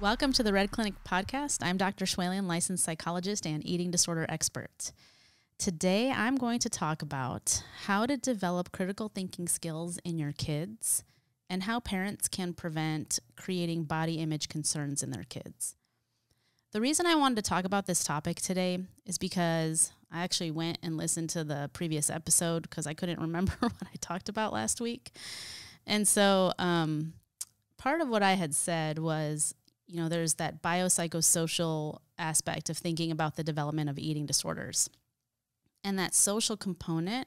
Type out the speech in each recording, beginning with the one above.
Welcome to the Red Clinic podcast. I'm Dr. Schwalen, licensed psychologist and eating disorder expert. Today, I'm going to talk about how to develop critical thinking skills in your kids and how parents can prevent creating body image concerns in their kids. The reason I wanted to talk about this topic today is because I actually went and listened to the previous episode because I couldn't remember what I talked about last week. And so, um, part of what I had said was you know, there's that biopsychosocial aspect of thinking about the development of eating disorders. And that social component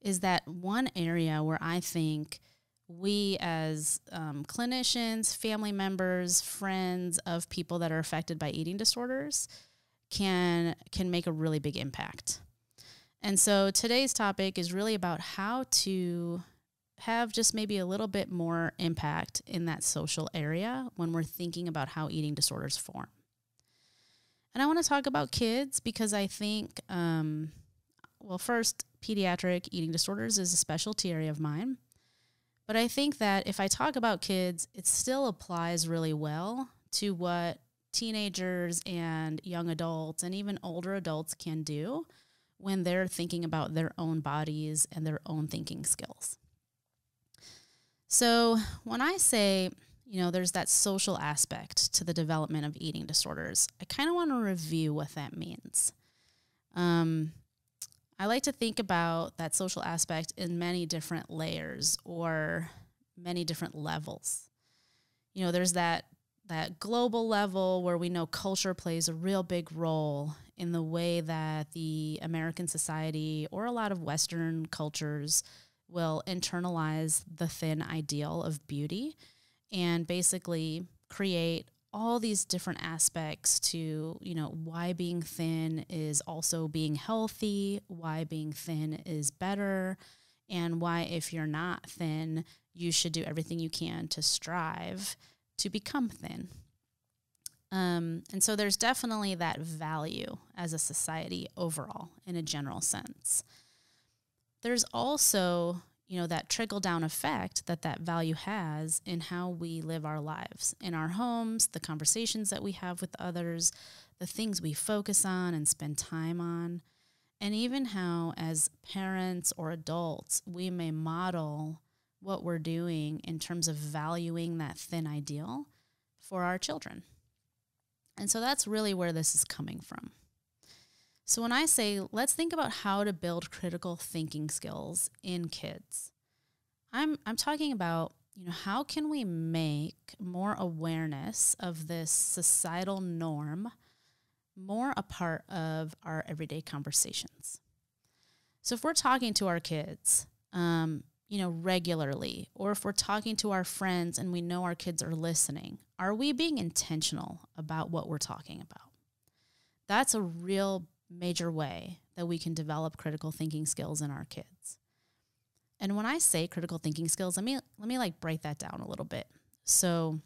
is that one area where I think we, as um, clinicians, family members, friends of people that are affected by eating disorders, can can make a really big impact. And so today's topic is really about how to have just maybe a little bit more impact in that social area when we're thinking about how eating disorders form. And I want to talk about kids because I think, um, well, first, pediatric eating disorders is a specialty area of mine. But I think that if I talk about kids, it still applies really well to what teenagers and young adults and even older adults can do when they're thinking about their own bodies and their own thinking skills. So when I say, you know, there's that social aspect to the development of eating disorders, I kind of want to review what that means. Um, I like to think about that social aspect in many different layers or many different levels. You know, there's that that global level where we know culture plays a real big role in the way that the American society or a lot of Western cultures will internalize the thin ideal of beauty and basically create all these different aspects to, you know, why being thin is also being healthy, why being thin is better, and why if you're not thin, you should do everything you can to strive to become thin. Um, and so there's definitely that value as a society overall in a general sense there's also you know that trickle down effect that that value has in how we live our lives in our homes the conversations that we have with others the things we focus on and spend time on and even how as parents or adults we may model what we're doing in terms of valuing that thin ideal for our children. And so that's really where this is coming from so when I say let's think about how to build critical thinking skills in kids, I'm I'm talking about, you know, how can we make more awareness of this societal norm more a part of our everyday conversations. So if we're talking to our kids, um, you know, regularly, or if we're talking to our friends and we know our kids are listening, are we being intentional about what we're talking about? That's a real major way that we can develop critical thinking skills in our kids. And when I say critical thinking skills, let me let me like break that down a little bit. So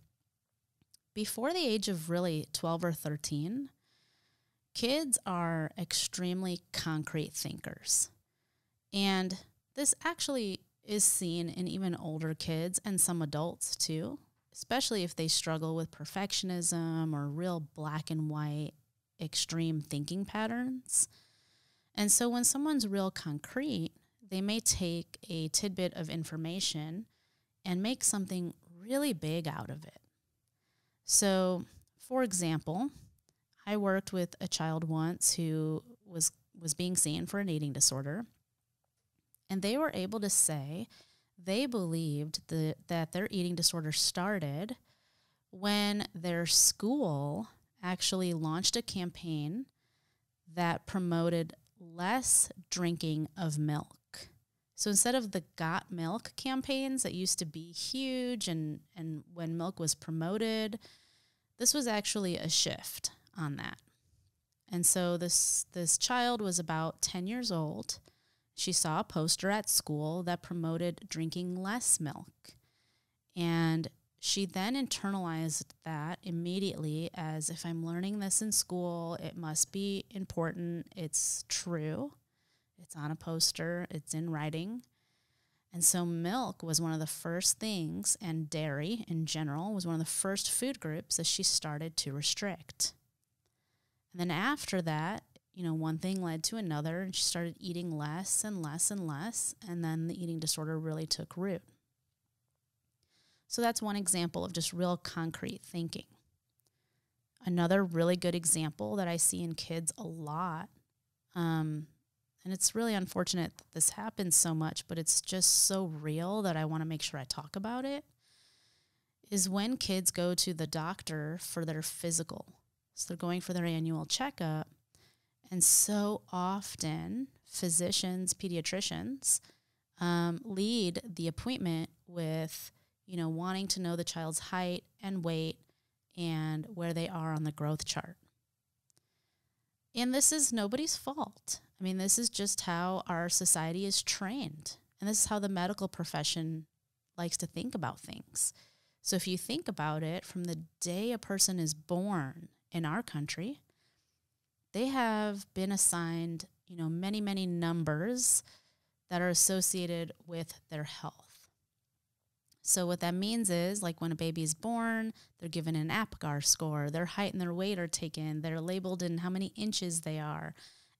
before the age of really 12 or 13, kids are extremely concrete thinkers. And this actually is seen in even older kids and some adults too, especially if they struggle with perfectionism or real black and white extreme thinking patterns. And so when someone's real concrete, they may take a tidbit of information and make something really big out of it. So, for example, I worked with a child once who was was being seen for an eating disorder, and they were able to say they believed the, that their eating disorder started when their school actually launched a campaign that promoted less drinking of milk. So instead of the Got Milk campaigns that used to be huge and, and when milk was promoted, this was actually a shift on that. And so this this child was about 10 years old. She saw a poster at school that promoted drinking less milk. And she then internalized that immediately as if I'm learning this in school, it must be important, it's true, it's on a poster, it's in writing. And so milk was one of the first things, and dairy in general was one of the first food groups that she started to restrict. And then after that, you know, one thing led to another, and she started eating less and less and less. And then the eating disorder really took root. So that's one example of just real concrete thinking. Another really good example that I see in kids a lot um, and it's really unfortunate that this happens so much, but it's just so real that I want to make sure I talk about it. Is when kids go to the doctor for their physical. So they're going for their annual checkup. And so often, physicians, pediatricians um, lead the appointment with, you know, wanting to know the child's height and weight and where they are on the growth chart. And this is nobody's fault. I mean, this is just how our society is trained. And this is how the medical profession likes to think about things. So if you think about it, from the day a person is born in our country, they have been assigned, you know, many, many numbers that are associated with their health. So what that means is like when a baby is born, they're given an APGAR score, their height and their weight are taken, they're labeled in how many inches they are.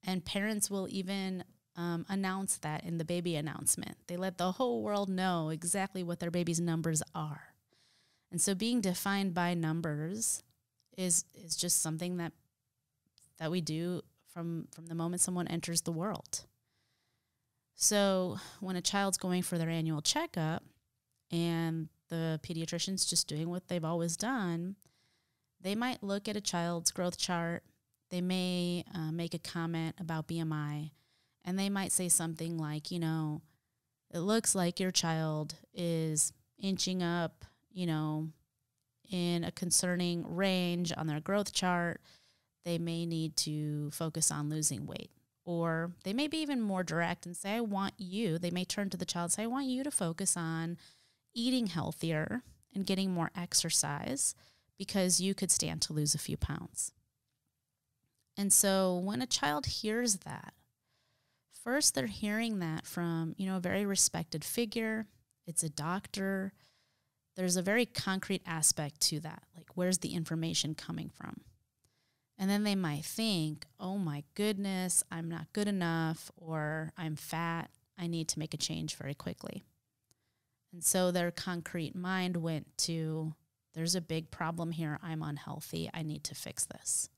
And parents will even um, announce that in the baby announcement. They let the whole world know exactly what their baby's numbers are. And so being defined by numbers is is just something that that we do from from the moment someone enters the world. So when a child's going for their annual checkup and the pediatrician's just doing what they've always done, they might look at a child's growth chart they may uh, make a comment about BMI and they might say something like, you know, it looks like your child is inching up, you know, in a concerning range on their growth chart. They may need to focus on losing weight. Or they may be even more direct and say, I want you, they may turn to the child and say, I want you to focus on eating healthier and getting more exercise because you could stand to lose a few pounds. And so when a child hears that, first they're hearing that from, you know, a very respected figure. It's a doctor. There's a very concrete aspect to that. Like, where's the information coming from? And then they might think, oh my goodness, I'm not good enough, or I'm fat. I need to make a change very quickly. And so their concrete mind went to, there's a big problem here. I'm unhealthy. I need to fix this.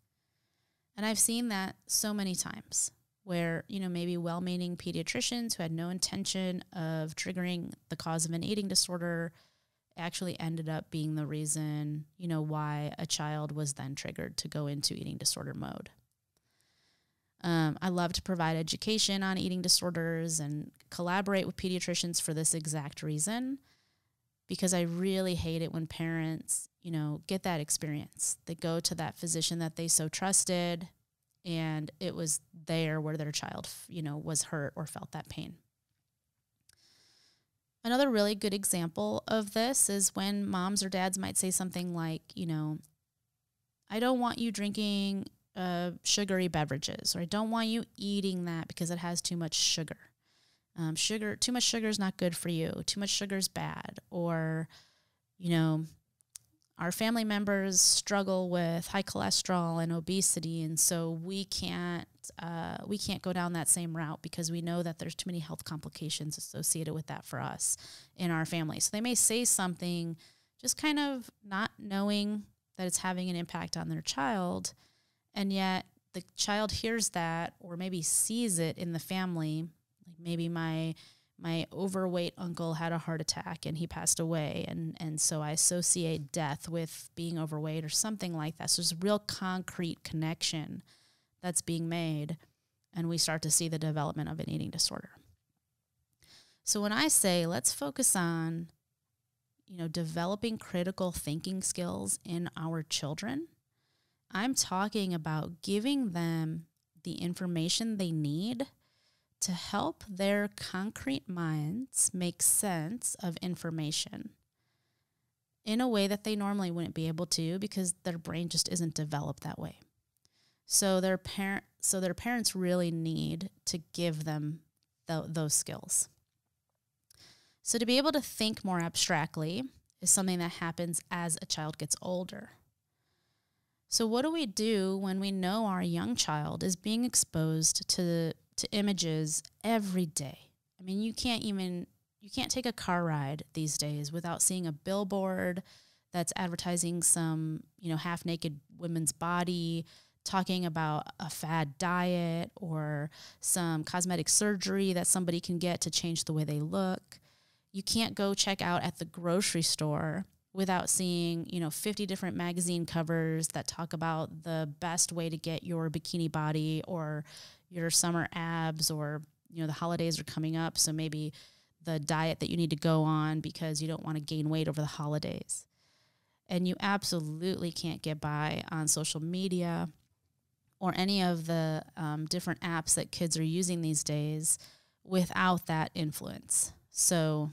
And I've seen that so many times where, you know, maybe well meaning pediatricians who had no intention of triggering the cause of an eating disorder actually ended up being the reason, you know, why a child was then triggered to go into eating disorder mode. Um, I love to provide education on eating disorders and collaborate with pediatricians for this exact reason because I really hate it when parents, you know, get that experience. They go to that physician that they so trusted and it was there where their child, you know, was hurt or felt that pain. Another really good example of this is when moms or dads might say something like, you know, I don't want you drinking uh, sugary beverages, or I don't want you eating that because it has too much sugar. Um, sugar too much sugar is not good for you. Too much sugar is bad. Or you know our family members struggle with high cholesterol and obesity and so we can't uh, we can't go down that same route because we know that there's too many health complications associated with that for us in our family. So they may say something just kind of not knowing that it's having an impact on their child and yet the child hears that or maybe sees it in the family like maybe my my overweight uncle had a heart attack and he passed away and and so I associate death with being overweight or something like that. So there's a real concrete connection that's being made and we start to see the development of an eating disorder. So when I say let's focus on you know developing critical thinking skills in our children, I'm talking about giving them the information they need to help their concrete minds make sense of information in a way that they normally wouldn't be able to because their brain just isn't developed that way. So their parent so their parents really need to give them th- those skills. So, to be able to think more abstractly is something that happens as a child gets older. So, what do we do when we know our young child is being exposed to, to images every day? I mean, you can't even you can't take a car ride these days without seeing a billboard that's advertising some, you know, half naked women's body, talking about a fad diet or some cosmetic surgery that somebody can get to change the way they look. You can't go check out at the grocery store without seeing, you know, 50 different magazine covers that talk about the best way to get your bikini body or your summer abs or, you know, the holidays are coming up, so maybe the diet that you need to go on because you don't want to gain weight over the holidays. And you absolutely can't get by on social media or any of the um, different apps that kids are using these days without that influence. So,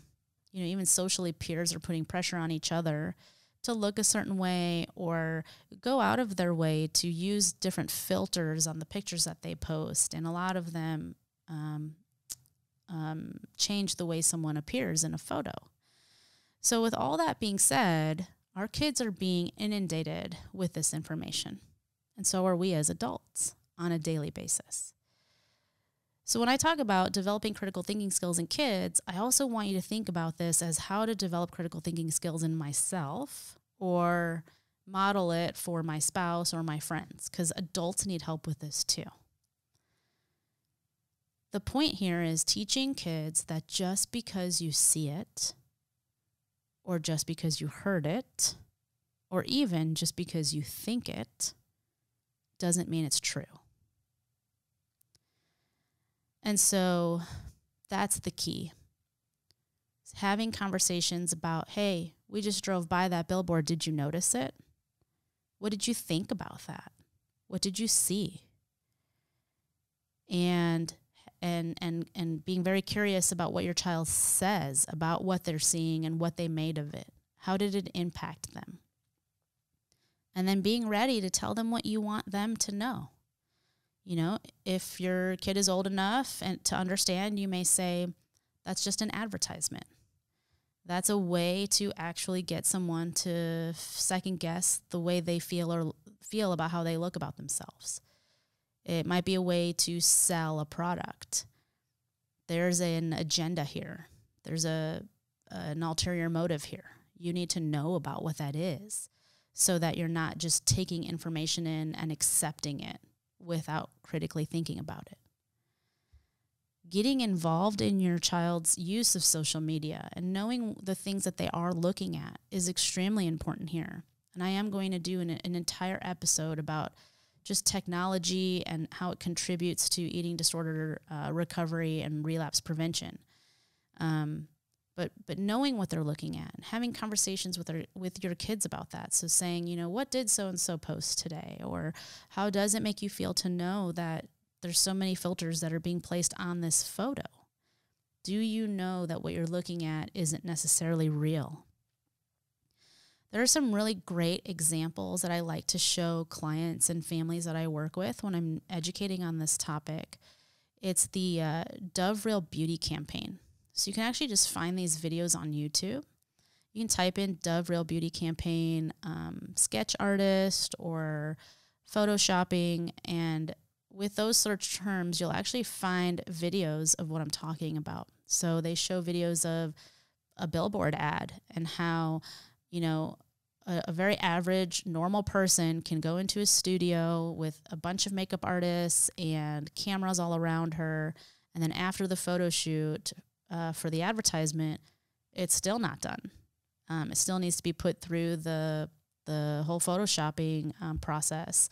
you know, even socially, peers are putting pressure on each other to look a certain way or go out of their way to use different filters on the pictures that they post. And a lot of them um, um, change the way someone appears in a photo. So, with all that being said, our kids are being inundated with this information. And so are we as adults on a daily basis. So, when I talk about developing critical thinking skills in kids, I also want you to think about this as how to develop critical thinking skills in myself or model it for my spouse or my friends, because adults need help with this too. The point here is teaching kids that just because you see it, or just because you heard it, or even just because you think it, doesn't mean it's true. And so that's the key. It's having conversations about, hey, we just drove by that billboard. Did you notice it? What did you think about that? What did you see? And and and and being very curious about what your child says about what they're seeing and what they made of it. How did it impact them? And then being ready to tell them what you want them to know. You know, if your kid is old enough and to understand, you may say, that's just an advertisement. That's a way to actually get someone to second guess the way they feel or feel about how they look about themselves. It might be a way to sell a product. There's an agenda here. There's a an ulterior motive here. You need to know about what that is so that you're not just taking information in and accepting it without critically thinking about it. Getting involved in your child's use of social media and knowing the things that they are looking at is extremely important here. And I am going to do an, an entire episode about just technology and how it contributes to eating disorder uh, recovery and relapse prevention. Um, but but knowing what they're looking at and having conversations with their with your kids about that so saying you know what did so and so post today or how does it make you feel to know that there's so many filters that are being placed on this photo do you know that what you're looking at isn't necessarily real there are some really great examples that I like to show clients and families that I work with when I'm educating on this topic. It's the uh, Dove Real Beauty campaign. So you can actually just find these videos on YouTube. You can type in Dove Real Beauty Campaign, um, sketch artist, or photoshopping. And with those search terms, you'll actually find videos of what I'm talking about. So they show videos of a billboard ad and how, you know, a, a, very average, normal person can go into a studio with a bunch of makeup artists and cameras all around her. And then after the photo shoot, uh, for the advertisement, it's still not done. Um, it still needs to be put through the the whole photoshopping um, process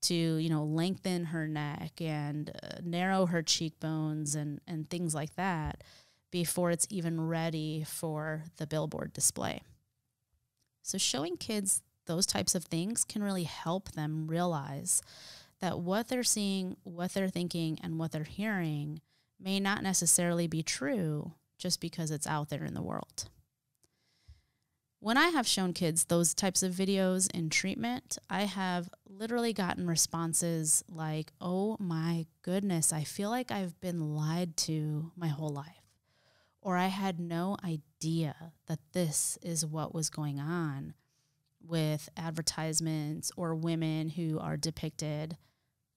to you know lengthen her neck and uh, narrow her cheekbones and and things like that before it's even ready for the billboard display. So showing kids those types of things can really help them realize that what they're seeing, what they're thinking, and what they're hearing may not necessarily be true just because it's out there in the world. When I have shown kids those types of videos in treatment, I have literally gotten responses like, oh my goodness, I feel like I've been lied to my whole life. or I had no idea that this is what was going on with advertisements or women who are depicted,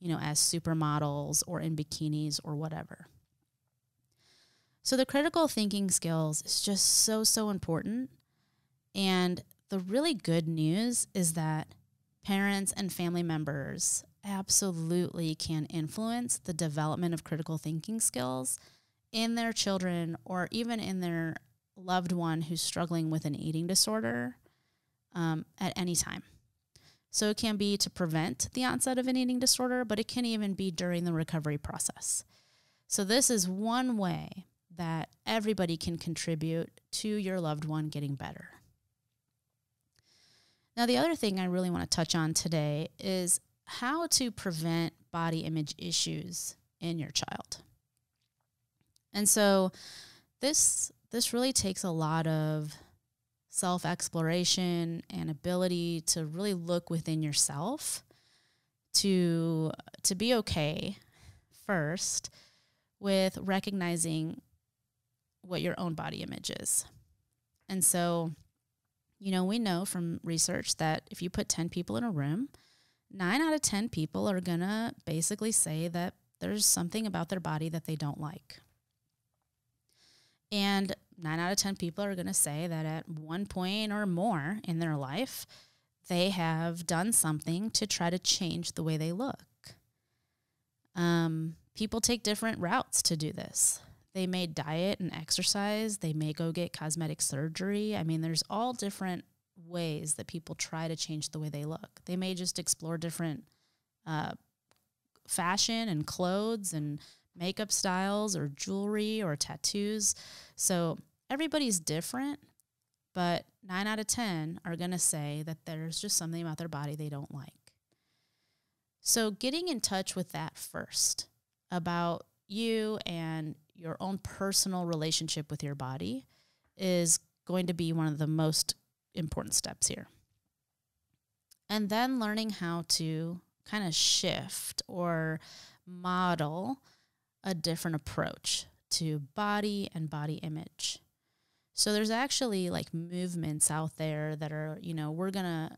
you know, as supermodels or in bikinis or whatever. So the critical thinking skills is just so so important. And the really good news is that parents and family members absolutely can influence the development of critical thinking skills in their children or even in their loved one who's struggling with an eating disorder um, at any time. So it can be to prevent the onset of an eating disorder, but it can even be during the recovery process. So, this is one way that everybody can contribute to your loved one getting better. Now, the other thing I really want to touch on today is how to prevent body image issues in your child. And so this this really takes a lot of self-exploration and ability to really look within yourself to to be okay first with recognizing what your own body image is. And so, you know, we know from research that if you put 10 people in a room, 9 out of 10 people are going to basically say that there's something about their body that they don't like. And nine out of 10 people are going to say that at one point or more in their life, they have done something to try to change the way they look. Um, people take different routes to do this. They may diet and exercise, they may go get cosmetic surgery. I mean, there's all different ways that people try to change the way they look. They may just explore different uh, fashion and clothes and makeup styles or jewelry or tattoos. So everybody's different, but nine out of 10 are going to say that there's just something about their body they don't like. So getting in touch with that first about you and your own personal relationship with your body is going to be one of the most important steps here. And then learning how to kind of shift or model a different approach to body and body image. So there's actually like movements out there that are, you know, we're going to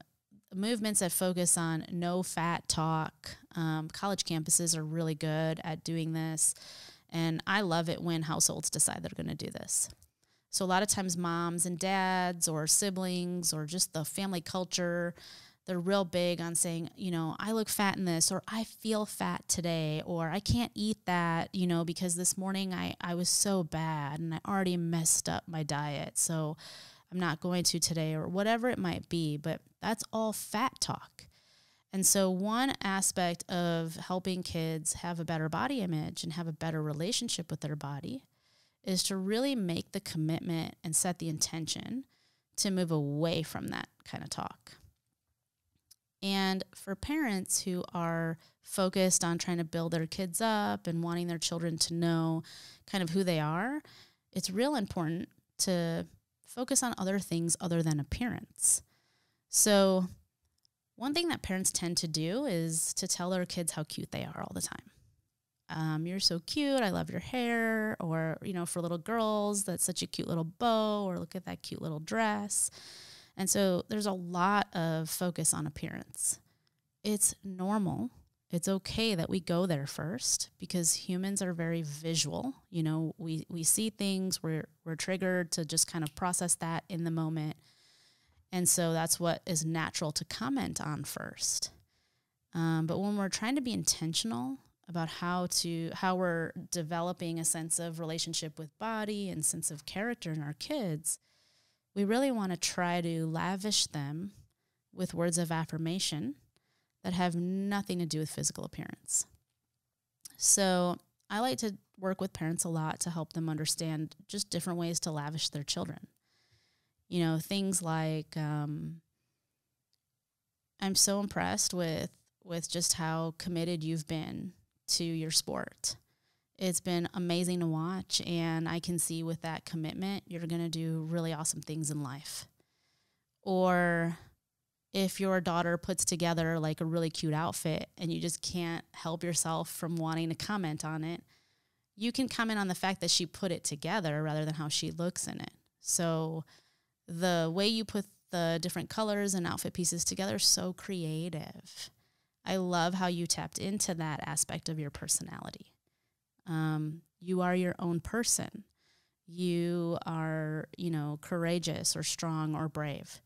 movements that focus on no fat talk. Um, college campuses are really good at doing this. And I love it when households decide they're going to do this. So a lot of times, moms and dads, or siblings, or just the family culture, they're real big on saying, you know, I look fat in this, or I feel fat today, or I can't eat that, you know, because this morning I, I was so bad and I already messed up my diet. So I'm not going to today, or whatever it might be. But that's all fat talk. And so, one aspect of helping kids have a better body image and have a better relationship with their body is to really make the commitment and set the intention to move away from that kind of talk. And for parents who are focused on trying to build their kids up and wanting their children to know kind of who they are, it's real important to focus on other things other than appearance. So, one thing that parents tend to do is to tell their kids how cute they are all the time. Um, you're so cute. I love your hair. Or, you know, for little girls, that's such a cute little bow, or look at that cute little dress. And so there's a lot of focus on appearance. It's normal. It's okay that we go there first because humans are very visual. You know, we, we see things, we're, we're triggered to just kind of process that in the moment. And so that's what is natural to comment on first. Um, but when we're trying to be intentional about how to how we're developing a sense of relationship with body and sense of character in our kids, we really want to try to lavish them with words of affirmation that have nothing to do with physical appearance. So I like to work with parents a lot to help them understand just different ways to lavish their children. You know, things like um, I'm so impressed with with just how committed you've been to your sport it's been amazing to watch. And I can see with that commitment, you're going to do really awesome things in life. Or if your daughter puts together like a really cute outfit and you just can't help yourself from wanting to comment on it, you can comment on the fact that she put it together rather than how she looks in it. So the way you put the different colors and outfit pieces together so creative. I love how you tapped into that aspect of your personality. Um, you are your own person. You are, you know, courageous or strong or brave.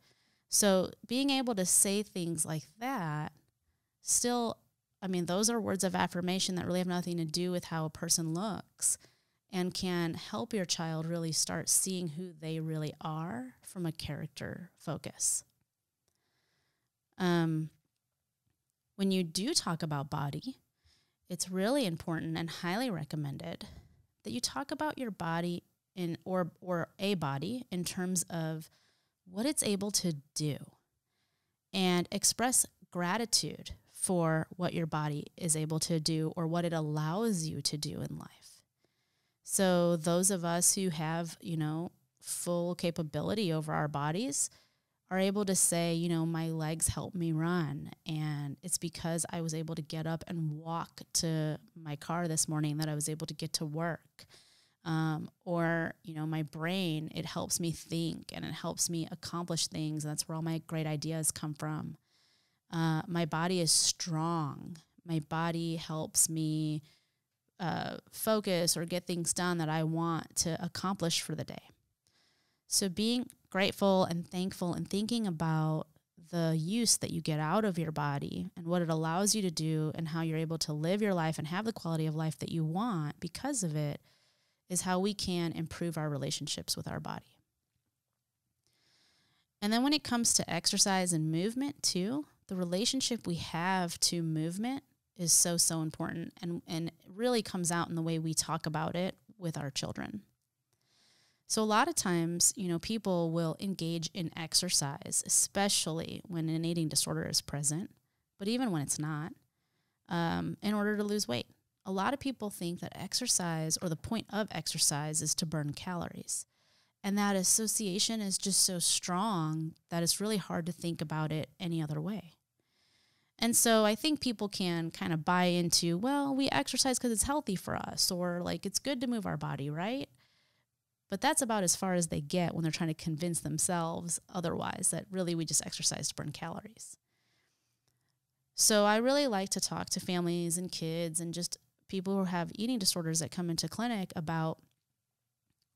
So being able to say things like that still, I mean, those are words of affirmation that really have nothing to do with how a person looks and can help your child really start seeing who they really are from a character focus. Um, when you do talk about body, it's really important and highly recommended that you talk about your body in or or a body in terms of what it's able to do and express gratitude for what your body is able to do or what it allows you to do in life. So those of us who have, you know, full capability over our bodies are able to say, you know, my legs help me run and it's because I was able to get up and walk to my car this morning that I was able to get to work. Um, or you know my brain it helps me think and it helps me accomplish things and that's where all my great ideas come from uh, my body is strong. My body helps me uh, focus or get things done that I want to accomplish for the day. So, being grateful and thankful and thinking about the use that you get out of your body and what it allows you to do and how you're able to live your life and have the quality of life that you want because of it is how we can improve our relationships with our body. And then when it comes to exercise and movement, too, the relationship we have to movement is so so important and and really comes out in the way we talk about it with our children. So a lot of times, you know, people will engage in exercise, especially when an eating disorder is present, but even when it's not, um, in order to lose weight. A lot of people think that exercise or the point of exercise is to burn calories. And that association is just so strong that it's really hard to think about it any other way. And so I think people can kind of buy into, well, we exercise because it's healthy for us, or like it's good to move our body, right? But that's about as far as they get when they're trying to convince themselves otherwise that really we just exercise to burn calories. So I really like to talk to families and kids and just people who have eating disorders that come into clinic about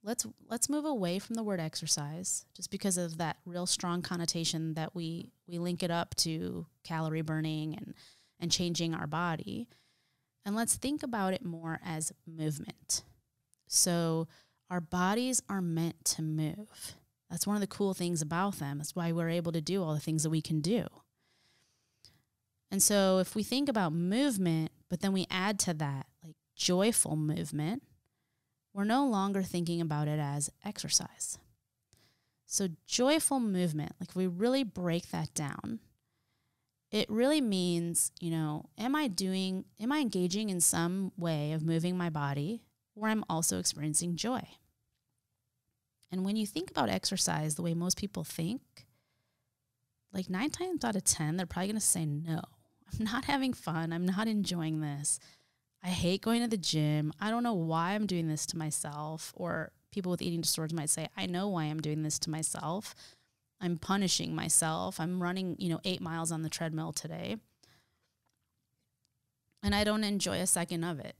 let's let's move away from the word exercise just because of that real strong connotation that we we link it up to calorie burning and and changing our body. And let's think about it more as movement. So our bodies are meant to move. That's one of the cool things about them. That's why we're able to do all the things that we can do. And so if we think about movement but then we add to that like joyful movement we're no longer thinking about it as exercise. So, joyful movement, like we really break that down, it really means, you know, am I doing, am I engaging in some way of moving my body where I'm also experiencing joy? And when you think about exercise the way most people think, like nine times out of 10, they're probably going to say, no, I'm not having fun. I'm not enjoying this. I hate going to the gym. I don't know why I'm doing this to myself. Or people with eating disorders might say, I know why I'm doing this to myself. I'm punishing myself. I'm running, you know, eight miles on the treadmill today. And I don't enjoy a second of it.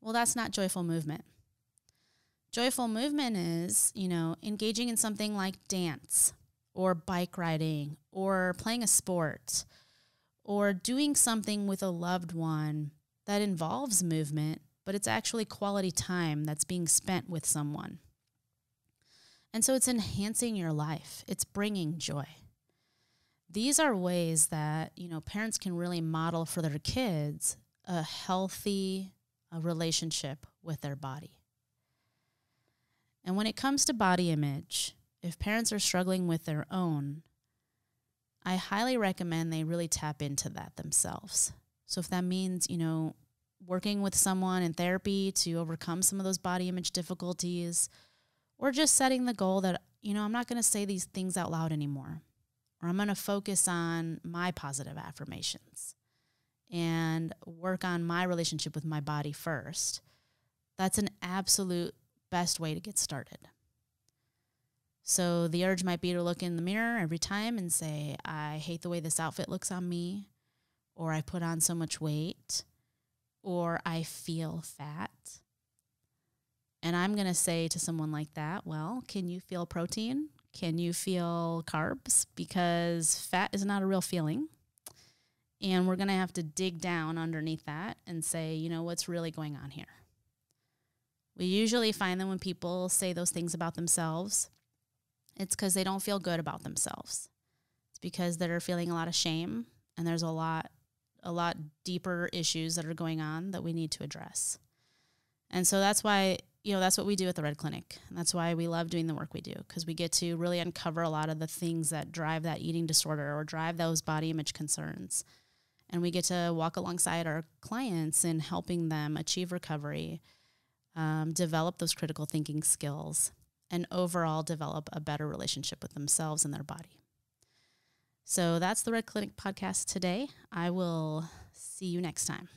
Well, that's not joyful movement. Joyful movement is, you know, engaging in something like dance or bike riding or playing a sport or doing something with a loved one that involves movement, but it's actually quality time that's being spent with someone. And so it's enhancing your life, it's bringing joy. These are ways that, you know, parents can really model for their kids a healthy a relationship with their body. And when it comes to body image, if parents are struggling with their own, I highly recommend they really tap into that themselves. So if that means, you know, working with someone in therapy to overcome some of those body image difficulties, or just setting the goal that, you know, I'm not going to say these things out loud anymore, or I'm going to focus on my positive affirmations and work on my relationship with my body first. that's an absolute best way to get started. So the urge might be to look in the mirror every time and say, I hate the way this outfit looks on me, or I put on so much weight, or I feel fat. And I'm going to say to someone like that, well, can you feel protein? Can you feel carbs? Because fat is not a real feeling. And we're going to have to dig down underneath that and say, you know, what's really going on here? We usually find that when people say those things about themselves, it's because they don't feel good about themselves. It's because they're feeling a lot of shame and there's a lot a lot deeper issues that are going on that we need to address. And so that's why, you know, that's what we do at the Red Clinic. And that's why we love doing the work we do because we get to really uncover a lot of the things that drive that eating disorder or drive those body image concerns. And we get to walk alongside our clients in helping them achieve recovery, um, develop those critical thinking skills, and overall develop a better relationship with themselves and their body. So that's the Red Clinic podcast today. I will see you next time.